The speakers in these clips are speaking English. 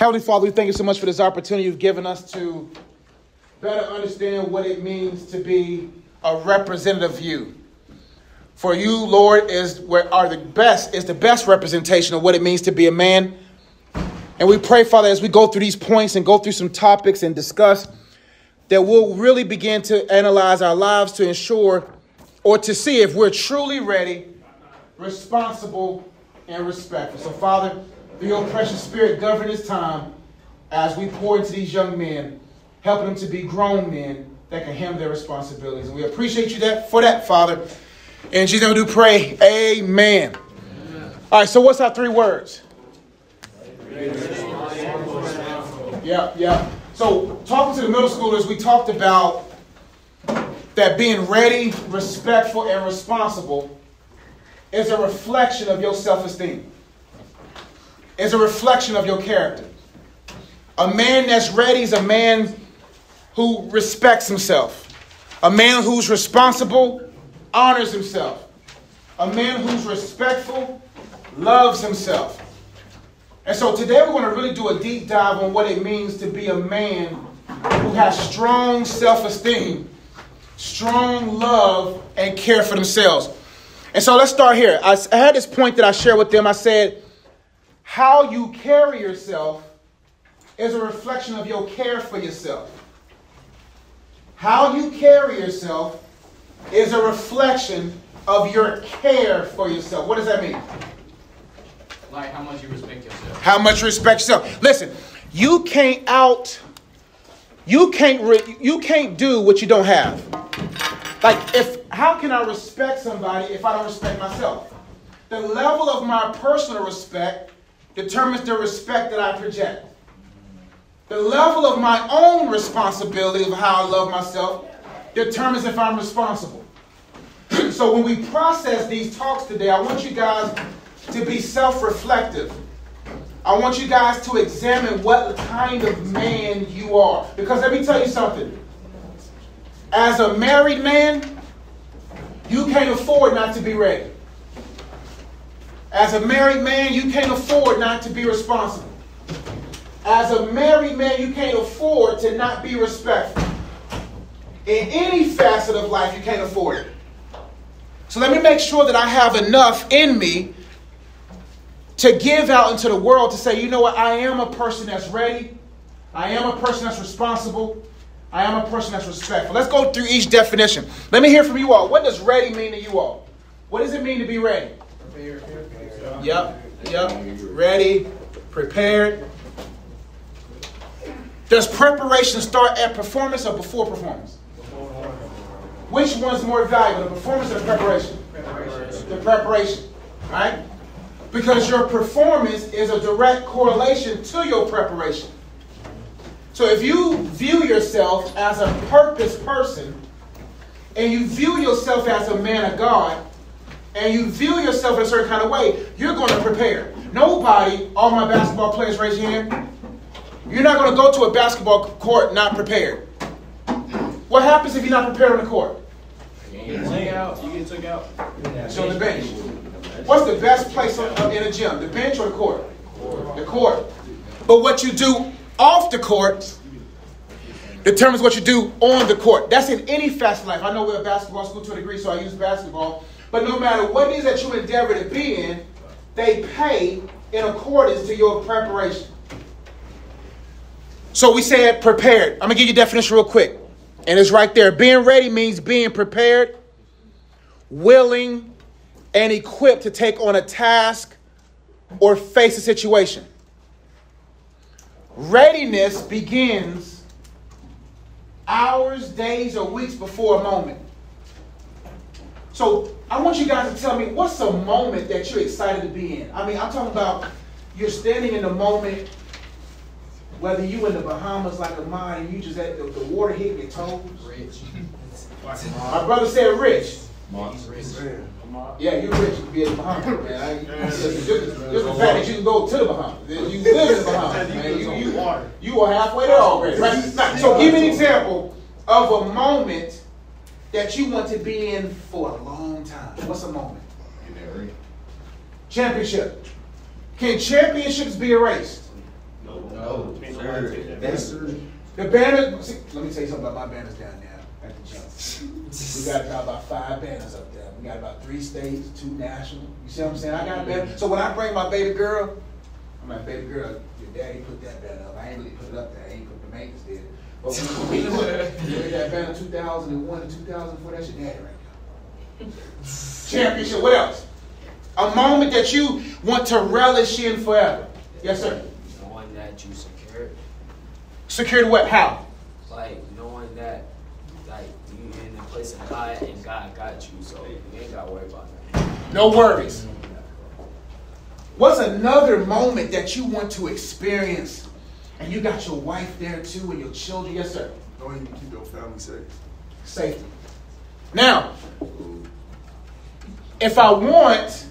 Heavenly Father, we thank you so much for this opportunity you've given us to better understand what it means to be a representative of you. For you, Lord, is where are the best is the best representation of what it means to be a man. And we pray, Father, as we go through these points and go through some topics and discuss, that we'll really begin to analyze our lives to ensure or to see if we're truly ready, responsible, and respectful. So, Father, your precious spirit, govern this time as we pour into these young men, helping them to be grown men that can handle their responsibilities. And we appreciate you that for that, Father. And Jesus' name we do pray. Amen. Amen. All right, so what's our three words? Yeah, yeah. So, talking to the middle schoolers, we talked about that being ready, respectful, and responsible is a reflection of your self esteem, is a reflection of your character. A man that's ready is a man who respects himself, a man who's responsible honors himself, a man who's respectful loves himself. And so today we're going to really do a deep dive on what it means to be a man who has strong self esteem, strong love, and care for themselves. And so let's start here. I, I had this point that I shared with them. I said, How you carry yourself is a reflection of your care for yourself. How you carry yourself is a reflection of your care for yourself. What does that mean? Like how much you respect yourself. How much you respect yourself. Listen, you can't out, you can't re, you can't do what you don't have. Like if how can I respect somebody if I don't respect myself? The level of my personal respect determines the respect that I project. The level of my own responsibility of how I love myself determines if I'm responsible. so when we process these talks today, I want you guys to be self reflective. I want you guys to examine what kind of man you are. Because let me tell you something. As a married man, you can't afford not to be ready. As a married man, you can't afford not to be responsible. As a married man, you can't afford to not be respectful. In any facet of life, you can't afford it. So let me make sure that I have enough in me to give out into the world to say, you know what, I am a person that's ready. I am a person that's responsible. I am a person that's respectful. Let's go through each definition. Let me hear from you all. What does ready mean to you all? What does it mean to be ready? Yep, yep. Ready, prepared. Does preparation start at performance or before performance? Which one's more valuable, the performance or the preparation? Preparation. The preparation, right? Because your performance is a direct correlation to your preparation. So if you view yourself as a purpose person, and you view yourself as a man of God, and you view yourself in a certain kind of way, you're going to prepare. Nobody, all my basketball players, raise your hand. You're not going to go to a basketball court not prepared. What happens if you're not prepared on the court? You get took out. You get took out. So on the bench. What's the best place uh, in a gym? The bench or the court? The court. But what you do off the court determines what you do on the court. That's in any fast life. I know we're a basketball school to a degree, so I use basketball. But no matter what it is that you endeavor to be in, they pay in accordance to your preparation. So we said prepared. I'm going to give you a definition real quick. And it's right there. Being ready means being prepared, willing, and equipped to take on a task or face a situation. Readiness begins hours, days, or weeks before a moment. So I want you guys to tell me what's a moment that you're excited to be in. I mean, I'm talking about you're standing in the moment, whether you in the Bahamas like a mine and you just at the, the water hitting your toes. Rich. My brother said rich. Rich. Yeah, you're rich. You can be in the Bahamas, man. I, just, just, just the fact that you can go to the Bahamas. You live in the Bahamas, man. You, you, you are halfway there already, right? So give me an example of a moment that you want to be in for a long time. What's a moment? Championship. Can championships be erased? No. No, Ain't sir. nobody take that. Yes, sir. The banner. See, let me tell you something about my banners down there at the jump. We got about five banners up there. We got about three states, two national. You see what I'm saying? I got a banner. So when I bring my baby girl, I'm like, baby girl, your daddy put that banner up. I ain't really put it up there. I ain't put the maintenance did. But when we put that banner 2001 and 2004, that's your daddy right now. Championship. What else? A moment that you want to relish in forever. Yes, sir. Knowing that you secured, Secured what? How? like knowing that, like you in the place of God and God got you, so you ain't gotta worry about that. No worries. What's another moment that you want to experience and you got your wife there too and your children? Yes, sir. You can keep your family safe. Safety. Now, if I want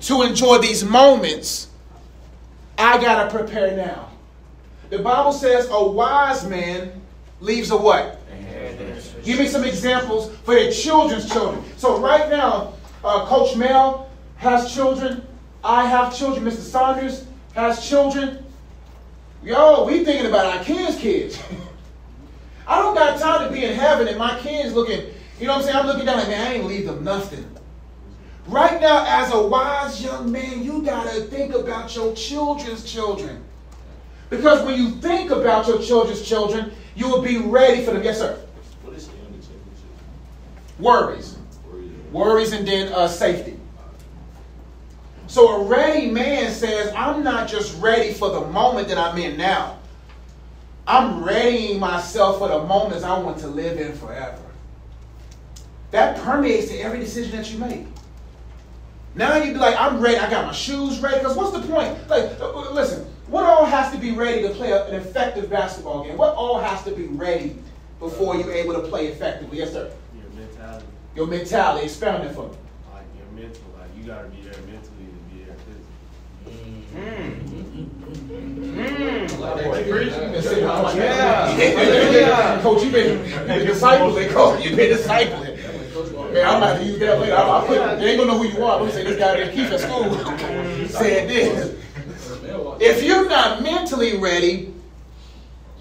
to enjoy these moments, I got to prepare now. The Bible says a wise man leaves a what? Give me some examples for their children's children. So right now, uh, Coach Mel has children. I have children. Mr. Saunders has children. Yo, we thinking about our kids' kids. I don't got time to be in heaven and my kids looking, you know what I'm saying? I'm looking down like, man, I ain't leave them nothing. Right now, as a wise young man, you gotta think about your children's children. Because when you think about your children's children, you will be ready for them. Yes, sir. What is the? Worries. Where you at? Worries and then uh, safety. So a ready man says, I'm not just ready for the moment that I'm in now. I'm readying myself for the moments I want to live in forever. That permeates to every decision that you make. Now you'd be like, I'm ready. I got my shoes ready. Because what's the point? Like, uh, listen, what all has to be ready to play an effective basketball game? What all has to be ready before you're able to play effectively? Yes, sir. Your mentality, Your mentality. Expound it for me. like your mental, like you gotta be there mentally to be there physically. Yeah. Coach, you've been, you've been discipling. Coach, you've been discipling. Man, I'm about to use that later. I, I put, they ain't gonna know who you are. I'm gonna say this guy named Keith at school said this. If you're not mentally ready,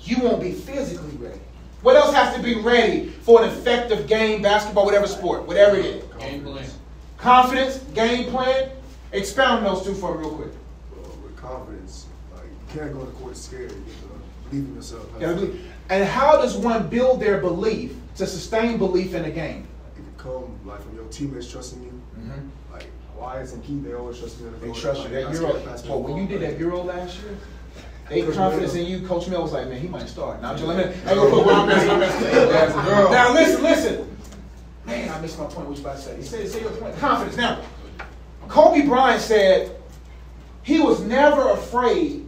you won't be physically ready. What else has to be ready for an effective game, basketball, whatever sport, whatever it is? Game plan. Confidence, game plan. Expound those two for me real quick. Uh, with confidence, like you can't go to court scared. You have to believe in yourself. You believe. And how does one build their belief to sustain belief in a game? It can come like from your teammates trusting you. Mm-hmm. Like Wyatt and Keith, they always trust me. on the They trust you. Like, That Euro. scared to pass me Well, when you did that Euro last year, they Coach confidence Mel. in you. Coach Mel was like, man, he might start. Now, just let me. I put where I'm messing. Now, listen, listen. Man, I missed my point. What you about to say? You said, say your point. Confidence. Now, Kobe Bryant said he was never afraid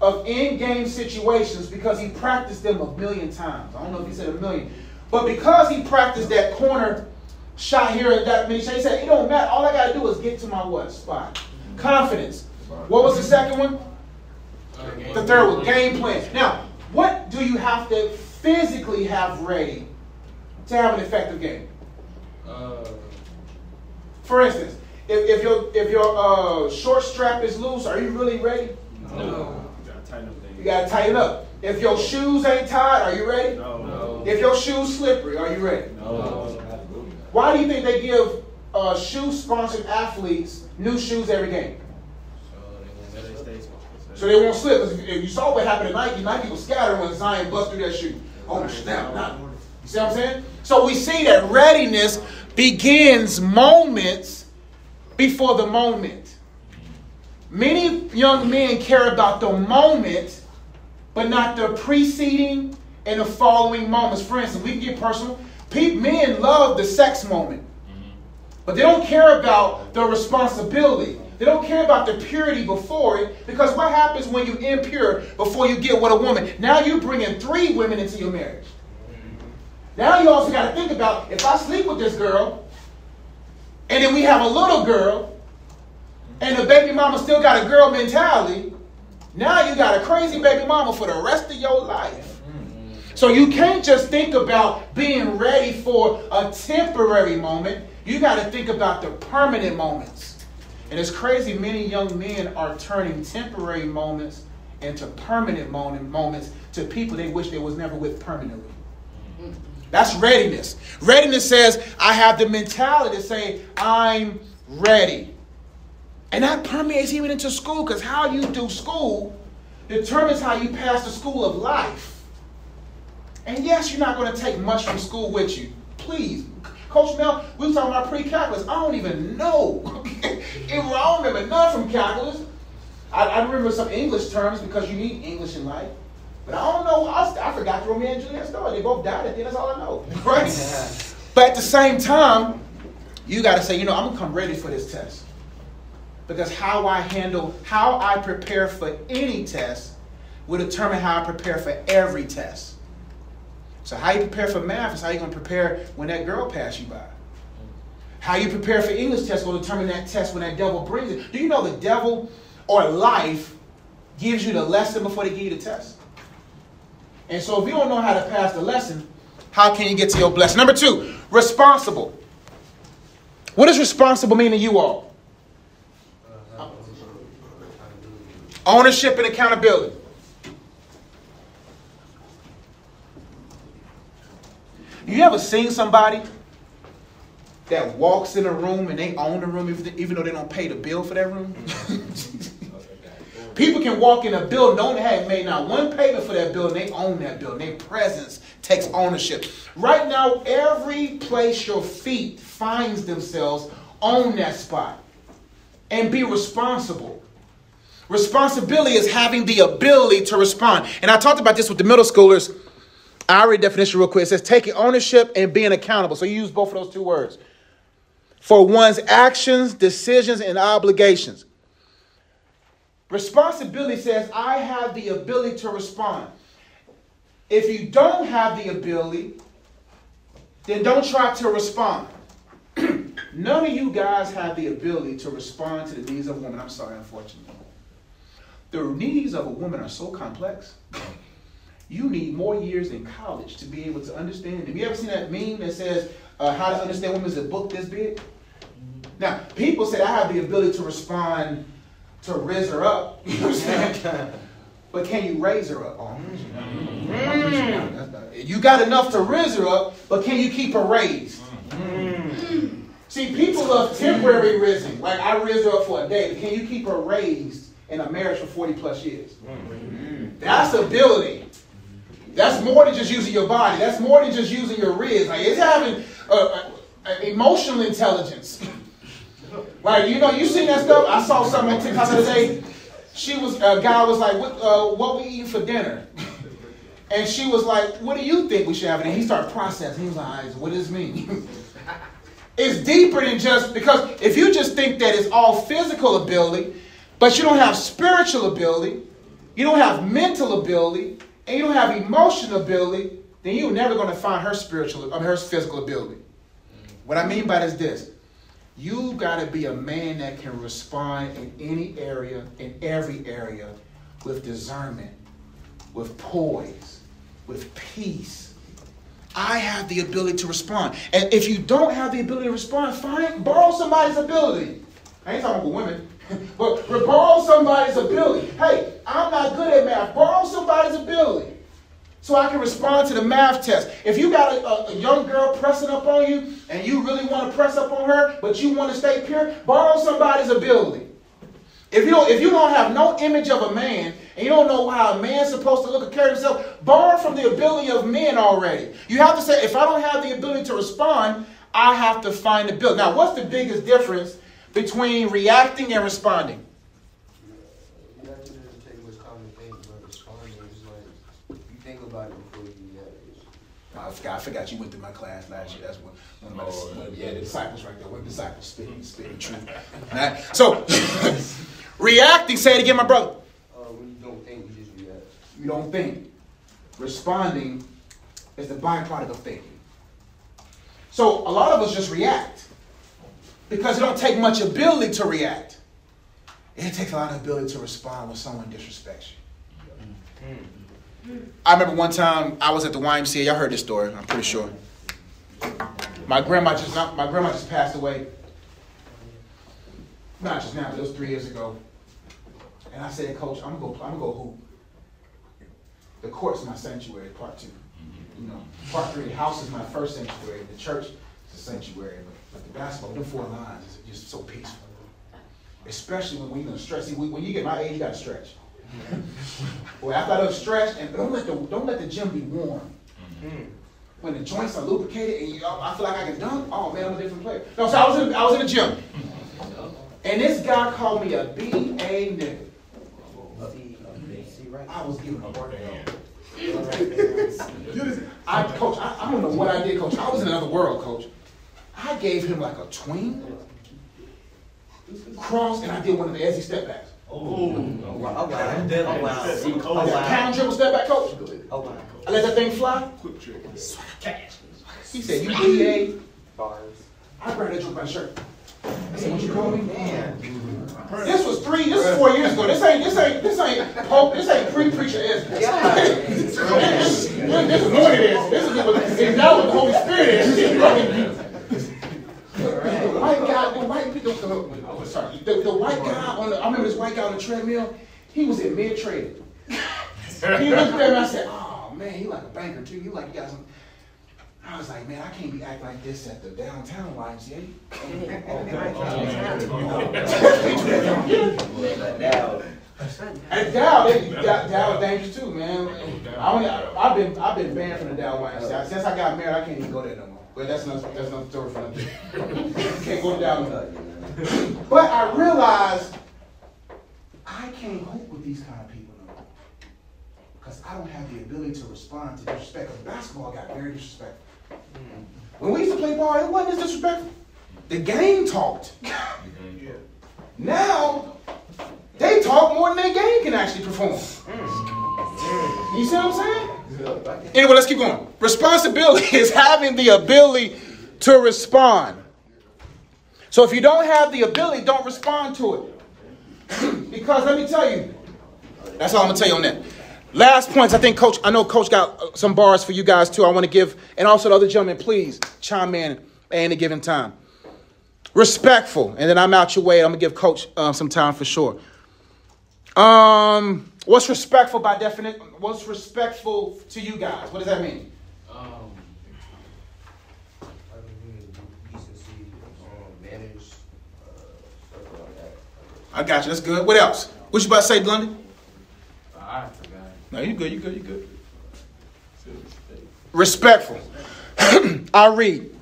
of in-game situations because he practiced them a million times. I don't know if he said a million, but because he practiced that corner shot here and that many shots, he said it don't matter. All I gotta do is get to my what spot. Confidence. What was the second one? The third one, game plan. Now, what do you have to physically have ready to have an effective game? Uh, For instance, if, if your if your uh, short strap is loose, are you really ready? No. You gotta tighten up things. You gotta tighten up. If your shoes ain't tied, are you ready? No. No. If your shoes slippery, are you ready? No. Why do you think they give uh, shoe sponsored athletes new shoes every game? So they stay small. So they won't slip. 'Cause If if you saw what happened at Nike, Nike was scattering when Zion bust through that shoe. Oh snap! Not. You see what I'm saying? So we see that readiness begins moments before the moment. Many young men care about the moment, but not the preceding and the following moments. For instance, we can get personal. Pe- men love the sex moment, mm-hmm. but they don't care about the responsibility. They don't care about the purity before it, because what happens when you impure before you get with a woman? Now you bring in three women into your marriage. Now you also got to think about if I sleep with this girl, and then we have a little girl, and the baby mama still got a girl mentality. Now you got a crazy baby mama for the rest of your life. So you can't just think about being ready for a temporary moment. You got to think about the permanent moments. And it's crazy, many young men are turning temporary moments into permanent moment, moments to people they wish they was never with permanently. That's readiness. Readiness says, I have the mentality to say, I'm ready. And that permeates even into school because how you do school determines how you pass the school of life. And yes, you're not going to take much from school with you. Please. Coach Mel, we were talking about pre-calculus. I don't even know. I don't remember none from calculus. I, I, remember some English terms because you need English in life. But I don't know. I, I forgot the Romeo and Juliet story. They both died at the end. That's all I know. Right? but at the same time, you got to say, you know, I'm going to come ready for this test. Because how I handle, how I prepare for any test will determine how I prepare for every test. So how you prepare for math is how you're going to prepare when that girl passes you by. How you prepare for English test will determine that test when that devil brings it. Do you know the devil or life gives you the lesson before they give you the test? And so if you don't know how to pass the lesson, how can you get to your blessing? Number two, responsible. What does responsible mean to you all? Ownership and accountability. You ever seen somebody that walks in a room and they own the room even though they don't pay the bill for that room? People can walk in a building, don't have made not one payment for that building, they own that building. Their presence takes ownership. Right now, every place your feet finds themselves, own that spot. And be responsible. Responsibility is having the ability to respond. And I talked about this with the middle schoolers. I read definition real quick. It says taking ownership and being accountable. So you use both of those two words. For one's actions, decisions, and obligations. Responsibility says I have the ability to respond. If you don't have the ability, then don't try to respond. None of you guys have the ability to respond to the needs of a woman. I'm sorry, unfortunately. The needs of a woman are so complex. You need more years in college to be able to understand. Have you ever seen that meme that says, uh, How to Understand Women is a book this big? Now, people say I have the ability to respond to raise her up. You know what I'm saying? but can you raise her up? Oh, mm. You got enough to raise her up, but can you keep her raised? Mm. See, people love temporary raising. Like I raised her up for a day, but can you keep her raised in a marriage for 40 plus years? Mm. That's ability. That's more than just using your body. That's more than just using your ribs. Like it's having uh, uh, emotional intelligence. Right, you know, you seen that stuff? I saw something on TikTok the other day. She was, a guy was like, what, uh, what we eating for dinner? And she was like, what do you think we should have? And he started processing. He was like, what does this mean? it's deeper than just, because if you just think that it's all physical ability, but you don't have spiritual ability, you don't have mental ability, and you don't have emotional ability, then you're never going to find her spiritual, I mean, her physical ability. What I mean by this is this. You got to be a man that can respond in any area, in every area, with discernment, with poise, with peace. I have the ability to respond. And if you don't have the ability to respond, fine, borrow somebody's ability. I ain't talking about women, but borrow somebody's ability. Hey, I'm not good at math. Borrow somebody's ability so I can respond to the math test. If you got a, a, a, young girl pressing up on you and you really want to press up on her, but you want to stay pure, borrow somebody's ability. If you don't, if you don't have no image of a man and you don't know how a man's supposed to look or carry himself, borrow from the ability of men already. You have to say, if I don't have the ability to respond, I have to find the ability. Now, what's the biggest difference between reacting and responding? I forgot, I forgot you went through my class last year. That's one, one of my, oh, yeah, the disciples right there. One disciples spitting, spitting truth. Right? So, reacting, say it again, my brother. Uh, when you don't think, you just react. You don't think. Responding is the byproduct of thinking. So, a lot of us just react because it don't take much ability to react. It takes a lot of ability to respond when someone disrespects you. Mm-hmm. I remember one time I was at the YMCA. Y'all heard this story, I'm pretty sure. My grandma just not, my grandma just passed away. Not just now, but it was three years ago. And I said, Coach, I'm gonna go, I'm gonna go hoop. the court's my sanctuary, part two. You know, part three, the house is my first sanctuary, the church is a sanctuary, but, but the basketball, them four lines is just so peaceful. Especially when we gonna stretch. See, when when you get my age, you gotta stretch. Well, after I done stretched, and don't let the don't let the gym be warm. Mm-hmm. When the joints are lubricated and you, I feel like I can dunk, oh man, I'm a different player. No, so I was in I was in the gym, mm-hmm. and this guy called me a B A nigga. I was giving a workout. I coach. I, I don't know what I did, coach. I was in another world, coach. I gave him like a tween cross, and I did one of the Ezzy step backs. Oh, wow. Oh, wow. Oh, wow. I Oh, wow. Oh, pound dribble step back, coach. Oh, wow. I let that thing fly. Quick trick. He said, "You BA." Bars. I grabbed that joke by shirt. I said, "What you call me?" Man. This was three. This is four years ago. This ain't. This ain't. This ain't. Pope. This ain't pre-preacher Ezra. Yeah. This is this is what it is. This is what if that was the Holy Spirit is. The white guy, the white the, the, oh, sorry, the, the white guy on the, I remember this white guy on the treadmill. He was in mid trade. He looked at me and I said, "Oh man, he like a banker too. You like you got some." I was like, man, I can't be acting like this at the downtown YMCA. At Dow, they, Dow, Dow is dangerous too, man. I only, I've been, I've been banned from the Dow YMCA. Since I got married, I can't even go there no more. But that's not, that's not story for another day. Can't go to Dow no more. But I realized I can't hoop with these kind of people no more. Because I don't have the ability to respond to disrespect. Because basketball got very disrespectful. When we used to play ball, it wasn't as disrespectful. The game talked. Now, they talk more than their game can actually perform. You see what I'm saying? Anyway, let's keep going. Responsibility is having the ability to respond. So if you don't have the ability, don't respond to it. because let me tell you, that's all I'm gonna tell you on that. Last points, I think Coach, I know Coach got uh, some bars for you guys too. I want to give, and also the other gentlemen, please chime in at any given time. Respectful, and then I'm out your way. I'm gonna give Coach uh, some time for sure. Um, what's respectful by definition? What's respectful to you guys? What does that mean? Um, I mean, decency, um, manners, uh, stuff like that. I got you. That's good. What else? What you about to say, London? I forgot. No, you good. You good. You good. Respectful. I read.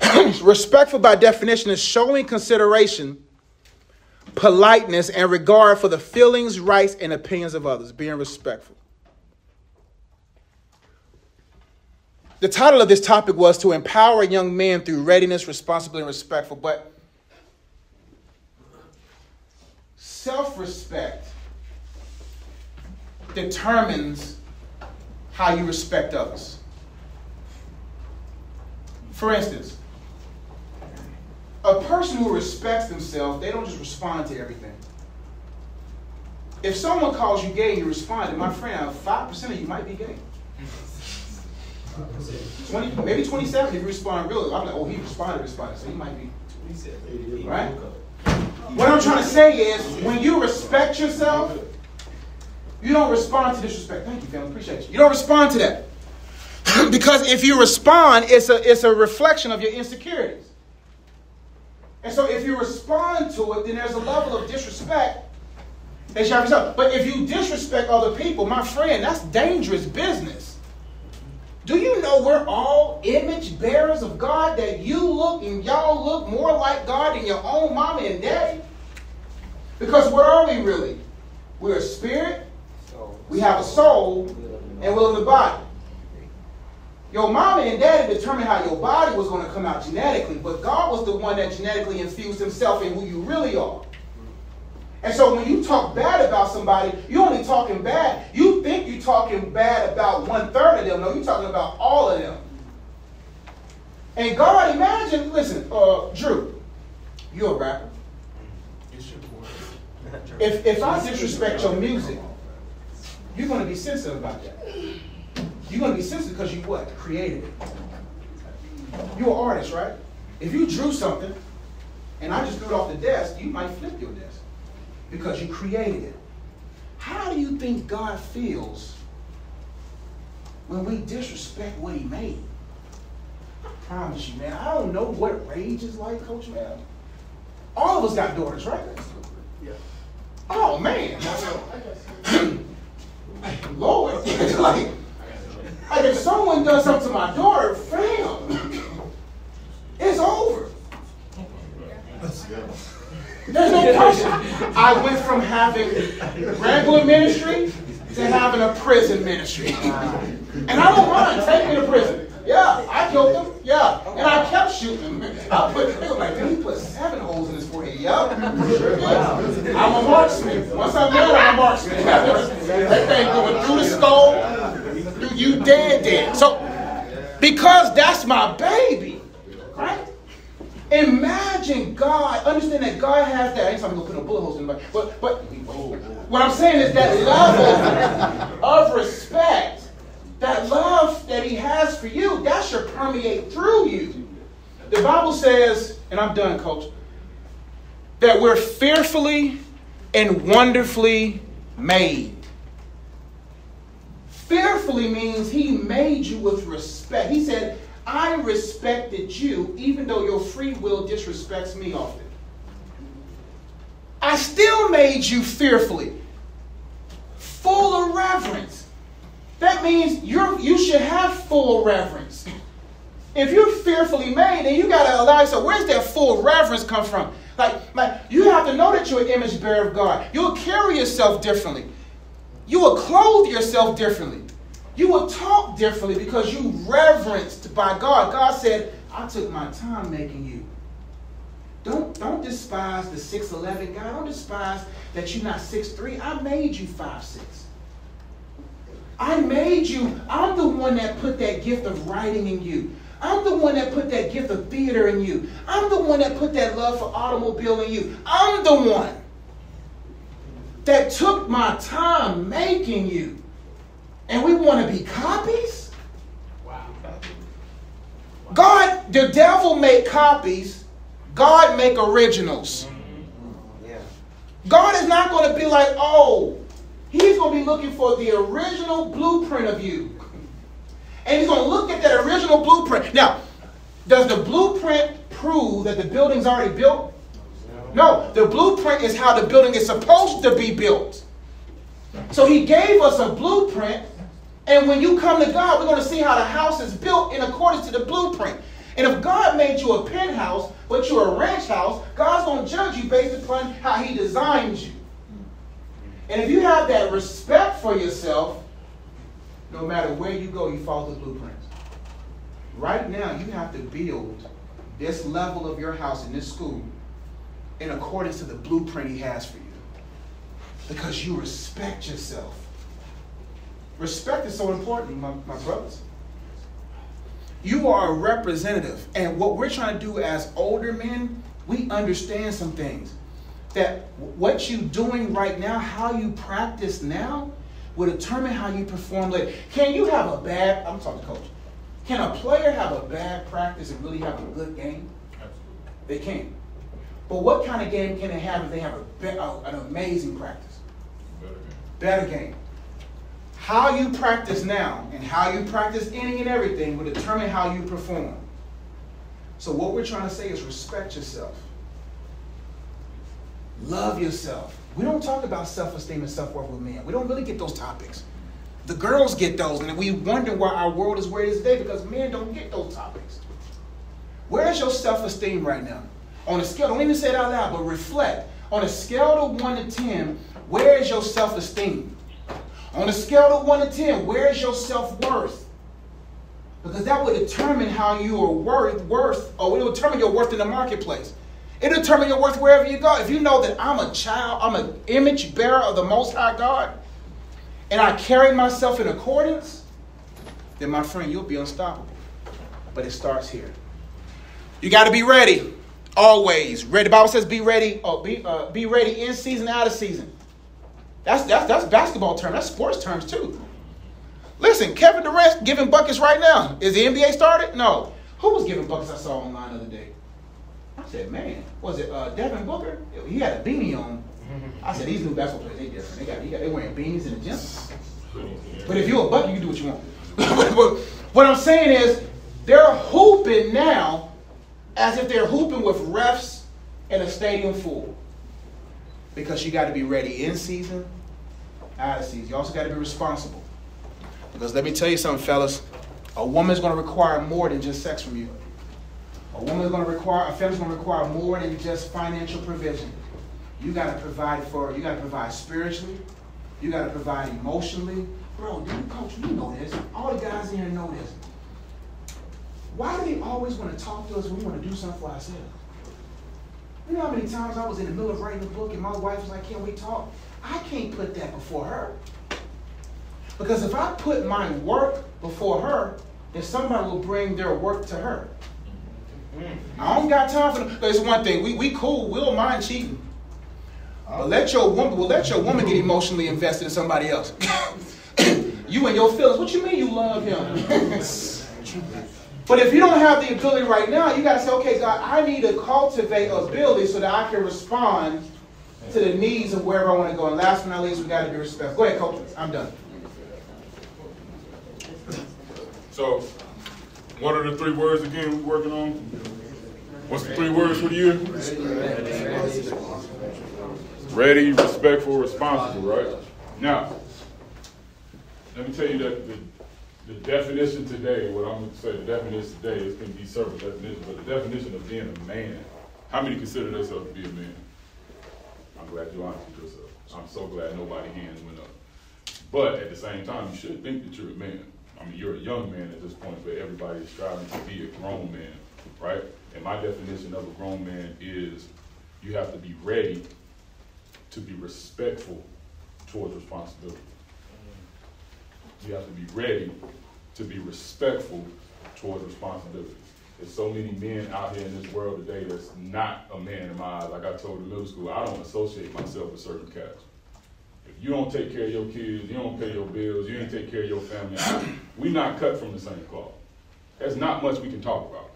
Respectful by definition is showing consideration, politeness, and regard for the feelings, rights, and opinions of others. Being respectful. The title of this topic was to empower young men through readiness, responsibility, and respectful. But self-respect determines how you respect others. For instance, a person who respects themselves, they don't just respond to everything. If someone calls you gay and you respond, then my friend, uh, five percent of you might be gay. 20, maybe 27 if you respond really. I'm like, oh, he responded, responded, so he might be right? What I'm trying to say is, when you respect yourself, you don't respond to disrespect. Thank you, family. Appreciate you. You don't respond to that. because if you respond, it's a, it's a reflection of your insecurities. And so if you respond to it, then there's a level of disrespect that you have yourself. But if you disrespect other people, my friend, that's dangerous business. Do you know we're all image bearers of God? That you look and y'all look more like God than your own mama and daddy? Because what are we really? We're a spirit, we have a soul, and we live in the body. Your mama and daddy determined how your body was going to come out genetically, but God was the one that genetically infused himself in who you really are. And so when you talk bad about somebody, you're only talking bad. You think you're talking bad about one third of them. No, you're talking about all of them. And God, imagine, listen, uh, Drew, you're a rapper. If, if I disrespect your music, you're going to be sensitive about that. You're going to be sensitive because you what? Created it. You're an artist, right? If you drew something and I just threw it off the desk, you might flip your desk because you created it. How do you think God feels when we disrespect what he made. I promise you, man, I don't know what rage is like, Coach Man. All of us got daughters, right? Yeah. Oh man. Lord. like, like if someone does something to my daughter, fam, it's over. There's no question. I went from having regular ministry to having a prison ministry. And I don't mind taking me to prison. Yeah, I killed them. Yeah. And I kept shooting them. I put, they were like, "Dude, he put seven holes in his forehead. Yup. I'm a marksman. Once I'm dead, I'm a marksman. That thing going through the skull, you dead, dead. So, because that's my baby? Imagine God, understand that God has that. I talking about put no bullet holes in the but but what I'm saying is that level of respect, that love that He has for you, that should permeate through you. The Bible says, and I'm done, coach, that we're fearfully and wonderfully made. Fearfully means He made you with respect. He said, I respected you even though your free will disrespects me often. I still made you fearfully, full of reverence. That means you're, you should have full reverence. If you're fearfully made, then you got to allow yourself, where's that full reverence come from? Like, like, you have to know that you're an image bearer of God. You'll carry yourself differently. You will clothe yourself differently. You will talk differently because you reverenced by God. God said, I took my time making you. Don't, don't despise the 6'11 guy. Don't despise that you're not 6'3. I made you 5'6. I made you. I'm the one that put that gift of writing in you. I'm the one that put that gift of theater in you. I'm the one that put that love for automobile in you. I'm the one that took my time making you and we want to be copies? Wow. God, the devil make copies, God make originals. Mm-hmm. Yeah. God is not going to be like, oh, he's going to be looking for the original blueprint of you. And he's going to look at that original blueprint. Now, does the blueprint prove that the building's already built? No, the blueprint is how the building is supposed to be built. So he gave us a blueprint, and when you come to God, we're going to see how the house is built in accordance to the blueprint. And if God made you a penthouse, but you're a ranch house, God's going to judge you based upon how he designed you. And if you have that respect for yourself, no matter where you go, you follow the blueprints. Right now, you have to build this level of your house in this school in accordance to the blueprint he has for you. Because you respect yourself. Respect is so important, my, my brothers. You are a representative. And what we're trying to do as older men, we understand some things. That what you're doing right now, how you practice now, will determine how you perform later. Can you have a bad, I'm talking to coach, can a player have a bad practice and really have a good game? They can. But what kind of game can they have if they have a, an amazing practice? Better game. How you practice now and how you practice any and everything will determine how you perform. So what we're trying to say is respect yourself. Love yourself. We don't talk about self-esteem and self-worth with men. We don't really get those topics. The girls get those, and we wonder why our world is where it is today because men don't get those topics. Where is your self-esteem right now? On a scale, don't even say it out loud, but reflect. On a scale of 1 to 10, where is your self-esteem? On a scale of 1 to 10, where is your self-worth? Because that will determine how you are worth, worth, or it will determine your worth in the marketplace. It'll determine your worth wherever you go. If you know that I'm a child, I'm an image bearer of the Most High God, and I carry myself in accordance, then my friend, you'll be unstoppable. But it starts here. You got to be ready, always. Ready. The Bible says, "Be ready." Oh, be uh, be ready in season, out of season. That's that's that's basketball term. That's sports terms too. Listen, Kevin Durant giving buckets right now. Is the NBA started? No. Who was giving buckets I saw online the other day? I said, man, was it uh, Devin Booker? He had a beanie on. I said, these new basketball players, they different. They got, they got they wearing beanies in the gym. But if you're a bucket, you can do what you want. But what I'm saying is, they're hooping now as if they're hooping with refs in a stadium full. Because you got to be ready in season, out of season. You also got to be responsible. Because let me tell you something, fellas. A woman's going to require more than just sex from you. A woman's going to require, a family's going to require more than just financial provision. You got to provide for, you got to provide spiritually. You got to provide emotionally. Bro, dude, coach, you know this. All the guys in here know this. Why do they always want to talk to us when we want to do something for ourselves? You know how many times I was in the middle of writing a book and my wife was like, Can we talk? I can't put that before her. Because if I put my work before her, then somebody will bring their work to her. Mm-hmm. I don't got time for them. There's one thing. We, we cool. We don't mind cheating. But let your woman, well, let your woman get emotionally invested in somebody else. you and your feelings. What you mean you love him? but if you don't have the ability right now, you got to say, okay, God, I need to cultivate ability so that I can respond to the needs of wherever I want to go. And last but not least, we got to be respectful. Go ahead, coach. I'm done. So, what are the three words again we're working on? What's the three words for year? Ready, respectful, responsible, right? Now, let me tell you that the, the definition today, what I'm going to say, the definition today is going to be several definitions, but the definition of being a man, how many consider themselves to be a man? I'm glad you're honest with yourself. I'm so glad nobody hands went up. But at the same time, you should think that you're a man. I mean, you're a young man at this point, but everybody is striving to be a grown man, right? And my definition of a grown man is you have to be ready to be respectful towards responsibility. You have to be ready to be respectful towards responsibility. There's so many men out here in this world today that's not a man in my eyes. Like I told in middle school, I don't associate myself with certain cats. If you don't take care of your kids, you don't pay your bills, you ain't take care of your family, we not cut from the same cloth. There's not much we can talk about.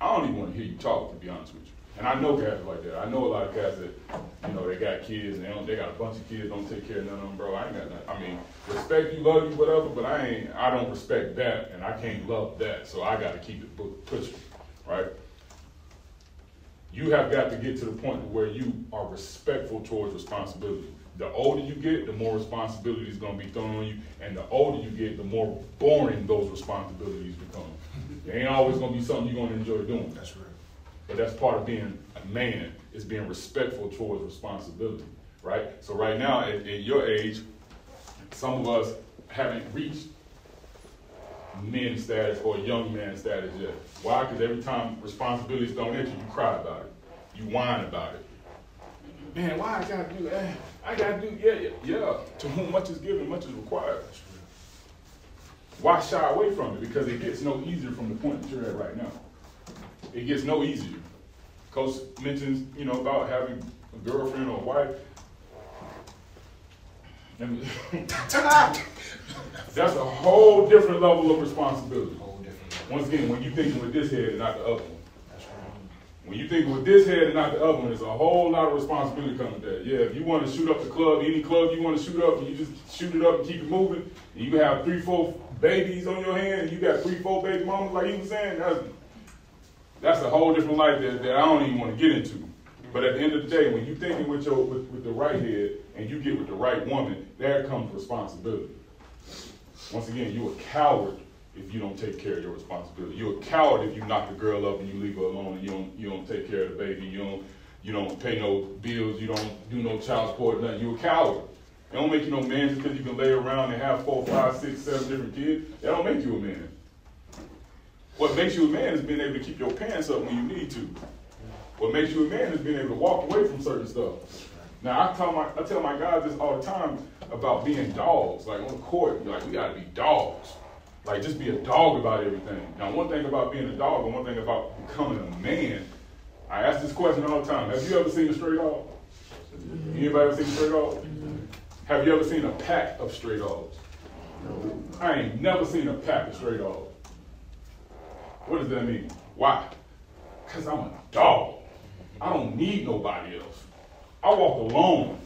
I don't even want to hear you talk, to be honest with you. And I know cats like that. I know a lot of cats that, you know, they got kids and they don't, they got a bunch of kids, don't take care of none of them, bro. I ain't got nothing. I mean, respect you, love you, whatever, but I ain't, I don't respect that and I can't love that. So I got to keep it pushing, right? You have got to get to the point where you are respectful towards responsibility. The older you get, the more responsibility is going to be thrown on you, and the older you get, the more boring those responsibilities become. They ain't always going to be something you're going to enjoy doing. That's right. But that's part of being a man is being respectful towards responsibility, right? So right now, at, at your age, some of us haven't reached men status or young man status yet. Why? Because every time responsibilities don't enter, you cry about it, you whine about it. Man, why I gotta do that? I gotta do yeah, yeah, yeah. To whom much is given, much is required. Why shy away from it? Because it gets no easier from the point that you're at right now it gets no easier. Coach mentions, you know, about having a girlfriend or a wife. That's a whole different level of responsibility. Once again, when you're thinking with this head and not the other one. When you thinking with this head and not the other one, there's a whole lot of responsibility coming with that. Yeah, if you want to shoot up the club, any club you want to shoot up, and you just shoot it up and keep it moving, and you have three, four babies on your hand, and you got three, four baby mamas, like he was saying, that's that's a whole different life that, that I don't even want to get into. But at the end of the day, when you thinking with your with, with the right head and you get with the right woman, there comes responsibility. Once again, you're a coward if you don't take care of your responsibility. You're a coward if you knock a girl up and you leave her alone and you don't you don't take care of the baby. You don't you don't pay no bills. You don't do no child support. Nothing. You're a coward. It don't make you no man just because you can lay around and have four, five, six, seven different kids. That don't make you a man. What makes you a man is being able to keep your pants up when you need to. What makes you a man is being able to walk away from certain stuff. Now I tell my I tell my guys this all the time about being dogs. Like on the court, like we gotta be dogs. Like just be a dog about everything. Now one thing about being a dog and one thing about becoming a man, I ask this question all the time. Have you ever seen a stray dog? Anybody ever seen a stray dog? Have you ever seen a pack of stray dogs? I ain't never seen a pack of stray dogs. What does that mean? Why? Because I'm a dog. I don't need nobody else. I walk alone.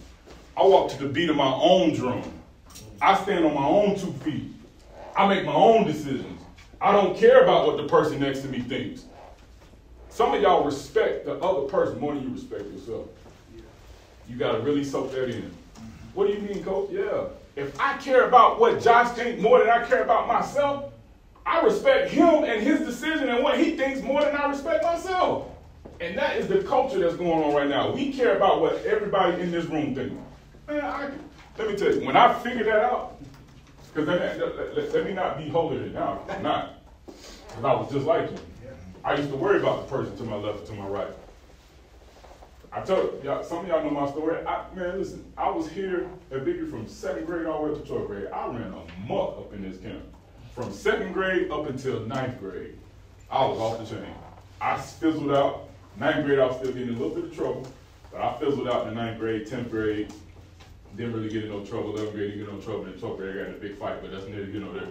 I walk to the beat of my own drum. I stand on my own two feet. I make my own decisions. I don't care about what the person next to me thinks. Some of y'all respect the other person more than you respect yourself. You gotta really soak that in. What do you mean, coach? Yeah. If I care about what Josh thinks more than I care about myself, I respect him and his decision and what he thinks more than I respect myself. And that is the culture that's going on right now. We care about what everybody in this room thinks. Man, I, let me tell you, when I figured that out, because let, let, let, let me not be holier than now. I'm not. Because I was just like you. I used to worry about the person to my left to my right. I told y'all, some of y'all know my story. I, man, listen, I was here at Biggie from second grade all the way up to 12th grade. I ran a muck up in this camp. From second grade up until ninth grade, I was off the chain. I fizzled out. Ninth grade, I was still getting a little bit of trouble, but I fizzled out in the ninth grade, 10th grade. Didn't really get in no trouble. 11th grade, didn't get no trouble. In 12th grade, I got in a big fight, but that's neither here nor there.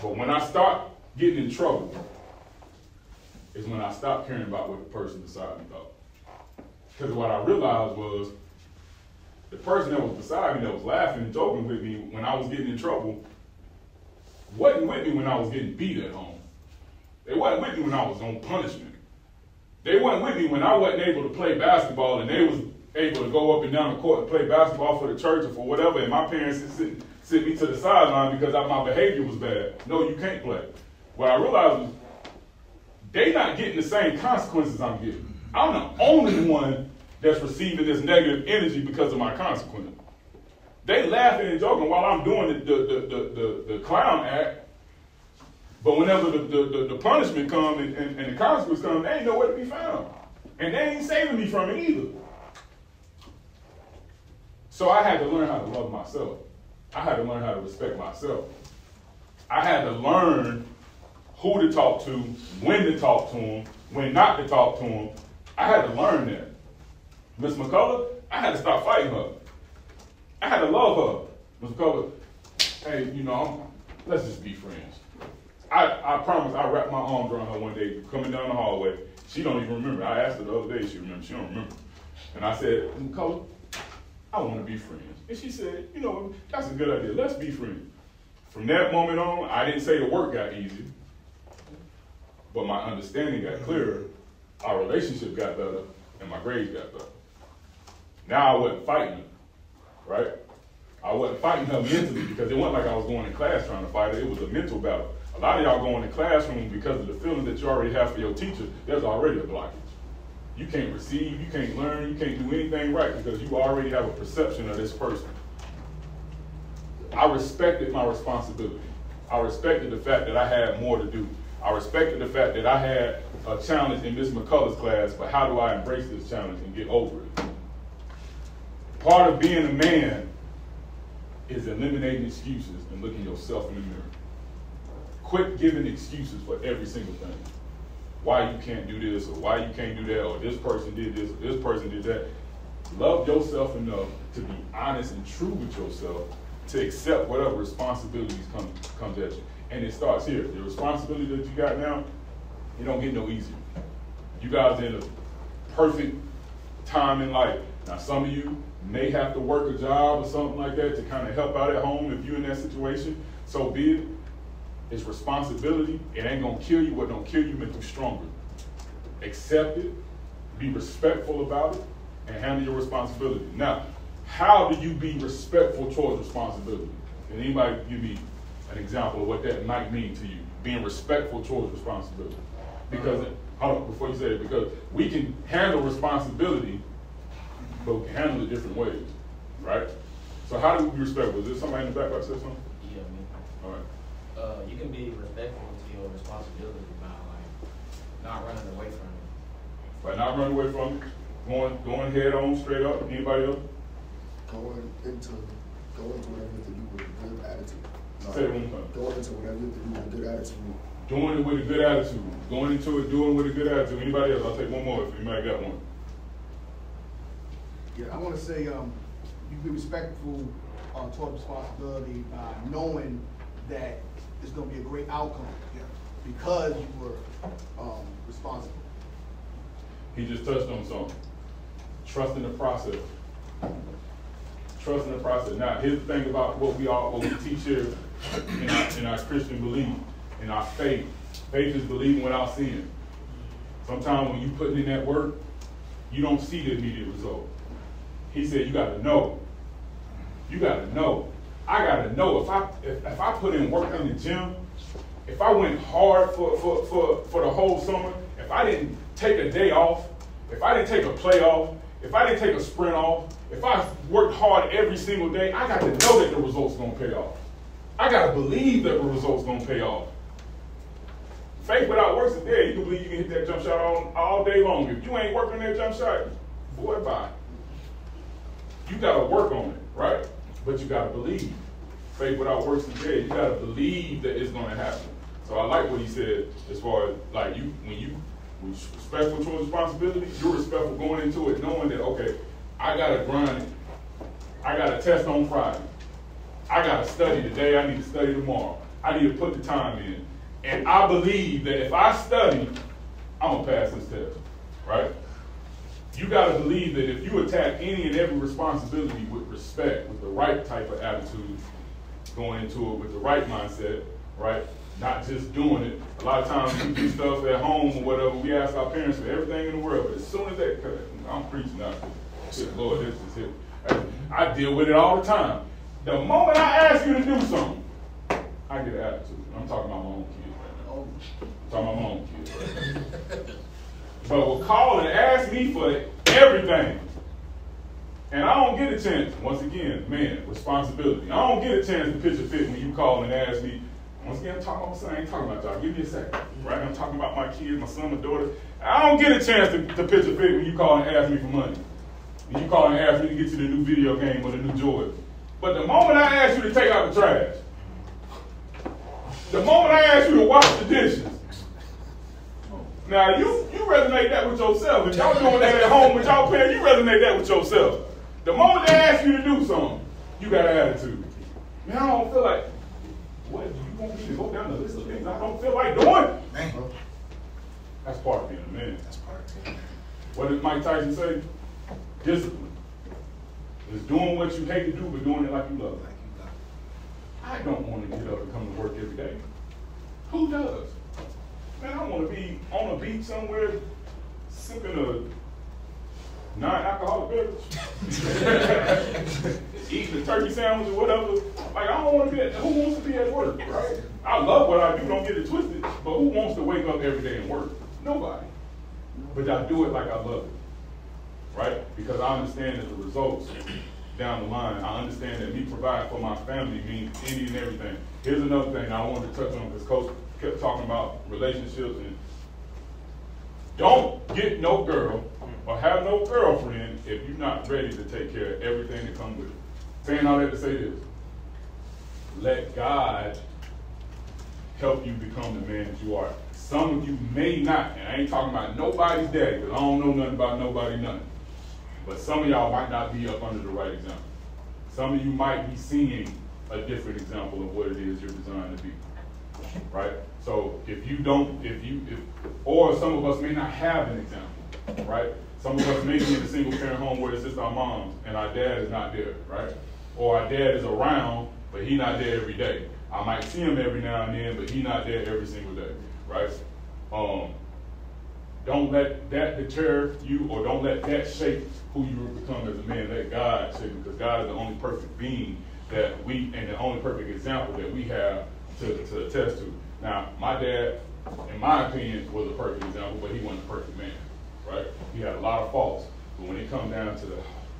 But when I start getting in trouble, is when I stopped caring about what the person beside me thought. Because what I realized was the person that was beside me that was laughing and joking with me when I was getting in trouble wasn't with me when I was getting beat at home. They wasn't with me when I was on punishment. They wasn't with me when I wasn't able to play basketball and they was able to go up and down the court and play basketball for the church or for whatever, and my parents sit, sit me to the sideline because my behavior was bad. No, you can't play. What I realized was they not getting the same consequences I'm getting. I'm the only one that's receiving this negative energy because of my consequence. They laughing and joking while I'm doing the, the, the, the, the, clown act. But whenever the, the, the, the punishment comes and, and, and the consequence comes, they ain't nowhere to be found. And they ain't saving me from it either. So I had to learn how to love myself. I had to learn how to respect myself. I had to learn who to talk to, when to talk to them, when not to talk to them. I had to learn that. Miss McCullough, I had to stop fighting her. I had to love her. Miss McCullough, hey, you know, I'm, let's just be friends. I, I promise I wrapped my arms around her one day coming down the hallway. She don't even remember. I asked her the other day, she remember. She don't remember. And I said, McCullough, I want to be friends. And she said, you know, that's a good idea. Let's be friends. From that moment on, I didn't say the work got easier, but my understanding got clearer. Our relationship got better, and my grades got better. Now I wasn't fighting her, right? I wasn't fighting her mentally because it wasn't like I was going in class trying to fight her. It was a mental battle. A lot of y'all go in the classroom because of the feeling that you already have for your teacher. There's already a blockage. You can't receive, you can't learn, you can't do anything right because you already have a perception of this person. I respected my responsibility. I respected the fact that I had more to do. I respected the fact that I had a challenge in Miss McCullough's class, but how do I embrace this challenge and get over it? Part of being a man is eliminating excuses and looking yourself in the mirror. Quit giving excuses for every single thing. Why you can't do this, or why you can't do that, or this person did this, or this person did that. Love yourself enough to be honest and true with yourself to accept whatever responsibilities come comes at you. And it starts here. The responsibility that you got now, it don't get no easier. You guys in a perfect time in life. Now some of you may have to work a job or something like that to kind of help out at home if you're in that situation. So be it. It's responsibility. It ain't gonna kill you. What don't kill you make you stronger. Accept it, be respectful about it, and handle your responsibility. Now, how do you be respectful towards responsibility? Can anybody give me an example of what that might mean to you? Being respectful towards responsibility. Because hold on, before you say it, because we can handle responsibility, but we can handle it different ways, right? So how do we be respectful? Is there somebody in the back that said something? Yeah, man. All right. Uh, you can be respectful to your responsibility by like not running away from it. By not running away from it, going going head on, straight up. Anybody else? Going into, going into whatever you have to do with a good attitude. No, Say it one more time. Going into whatever you have to do with a good attitude. Doing it with a good attitude. Going into it, doing it with a good attitude. Anybody else? I'll take one more if anybody got one. Yeah, I wanna say, um, you be respectful, uh, toward responsibility, by knowing that it's gonna be a great outcome. Because you were, um, responsible. He just touched on something. Trust in the process. trusting the process. Now, here's the thing about what we all, what we teach here in our, in our Christian belief, in our faith. Faith is believing without seeing. Sometimes when you putting in that work, you don't see the immediate result. He said you gotta know. You gotta know. I gotta know if I if, if I put in work in the gym, if I went hard for, for, for, for the whole summer, if I didn't take a day off, if I didn't take a play off, if I didn't take a sprint off, if I worked hard every single day, I got to know that the result's gonna pay off. I gotta believe that the result's gonna pay off. Faith without works is dead. You can believe you can hit that jump shot all, all day long. If you ain't working that jump shot, boy, bye. You gotta work on it, right? But you gotta believe. Faith without works is dead. You gotta believe that it's gonna happen. So I like what he said as far as like you when you respectful towards responsibility, you're respectful going into it knowing that okay, I gotta grind it. I gotta test on Friday. I gotta study today, I need to study tomorrow. I need to put the time in. And I believe that if I study, I'm gonna pass this test, right? You gotta believe that if you attack any and every responsibility with respect, with the right type of attitude, going into it with the right mindset, right? Not just doing it. A lot of times we do stuff at home or whatever, we ask our parents for everything in the world, but as soon as they, I'm preaching now, Good Lord, this is it. I deal with it all the time. The moment I ask you to do something, I get an attitude. I'm talking about my own kids right now. I'm talking about my own kids. but will call and ask me for everything. And I don't get a chance, once again, man, responsibility. I don't get a chance to pitch a fit when you call and ask me. Once again, I'm talking about, I ain't talking about y'all. Give me a second, right? I'm talking about my kids, my son, my daughter. I don't get a chance to, to pitch a fit when you call and ask me for money. When you call and ask me to get you the new video game or the new Jordan. But the moment I ask you to take out the trash, the moment I ask you to wash the dishes, now you you resonate that with yourself. If y'all doing that at home with y'all parents, you resonate that with yourself. The moment they ask you to do something, you got an attitude. Man, I don't feel like what you want me to go down the list of things I don't feel like doing. Man, That's part of being a man. that's part of it. What did Mike Tyson say? Discipline. Is doing what you hate to do, but doing it like you love it like you love it. I don't want to get up and come to work every day. Who does? Man, I want to be on a beach somewhere sipping a non-alcoholic beverage, eating a turkey sandwich or whatever. Like I don't want to be at. Who wants to be at work, right? I love what I do. Don't get it twisted. But who wants to wake up every day and work? Nobody. But I do it like I love it, right? Because I understand that the results down the line. I understand that me providing for my family means any and everything. Here's another thing I wanted to touch on because Coach kept talking about relationships and don't get no girl or have no girlfriend if you're not ready to take care of everything that comes with it. Saying all that to say this. Let God help you become the man that you are. Some of you may not, and I ain't talking about nobody's daddy, because I don't know nothing about nobody, nothing. But some of y'all might not be up under the right example. Some of you might be seeing a different example of what it is you're designed to be. Right? So if you don't, if you, if, or some of us may not have an example, right? Some of us may be in a single parent home where it's just our moms and our dad is not there, right? Or our dad is around, but he not there every day. I might see him every now and then, but he not there every single day, right? Um, don't let that deter you or don't let that shape who you become as a man. Let God shape you because God is the only perfect being that we and the only perfect example that we have to, to attest to. Now, my dad, in my opinion, was a perfect example, but he wasn't a perfect man, right? He had a lot of faults. But when it comes down to the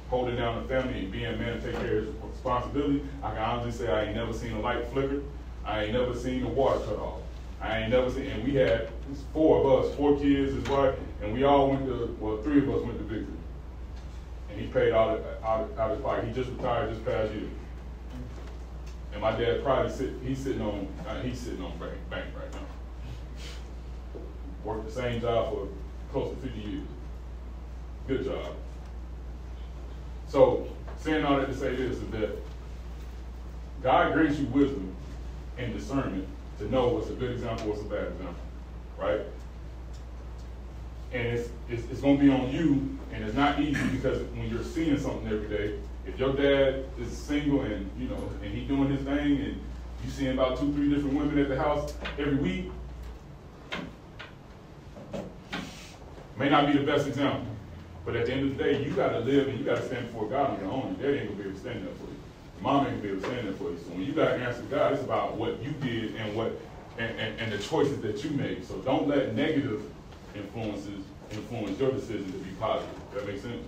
holding down the family and being a man and take care of his responsibility, I can honestly say I ain't never seen a light flicker. I ain't never seen the water cut off. I ain't never seen, and we had four of us, four kids, his wife, and we all went to, well, three of us went to Victory. And he paid out of, out of, out of his pocket. He just retired this past year. And my dad probably sit, he's sitting on, uh, he's sitting on bank, bank right now. Worked the same job for close to fifty years. Good job. So, saying all that to say this is that God grants you wisdom and discernment to know what's a good example, what's a bad example, right? And it's, it's, it's gonna be on you, and it's not easy because when you're seeing something every day, If your dad is single and, you know, and he doing his thing and you seeing about two, three different women at the house every week, may not be the best example. But at the end of the day, you gotta live and you gotta stand before God on your own. Your dad ain't gonna be able to stand there for you. Mom ain't gonna be able to stand there for you. So when you gotta answer God, it's about what you did and what, and, and, and the choices that you made. So don't let negative influences influence your decision to be positive. That makes sense?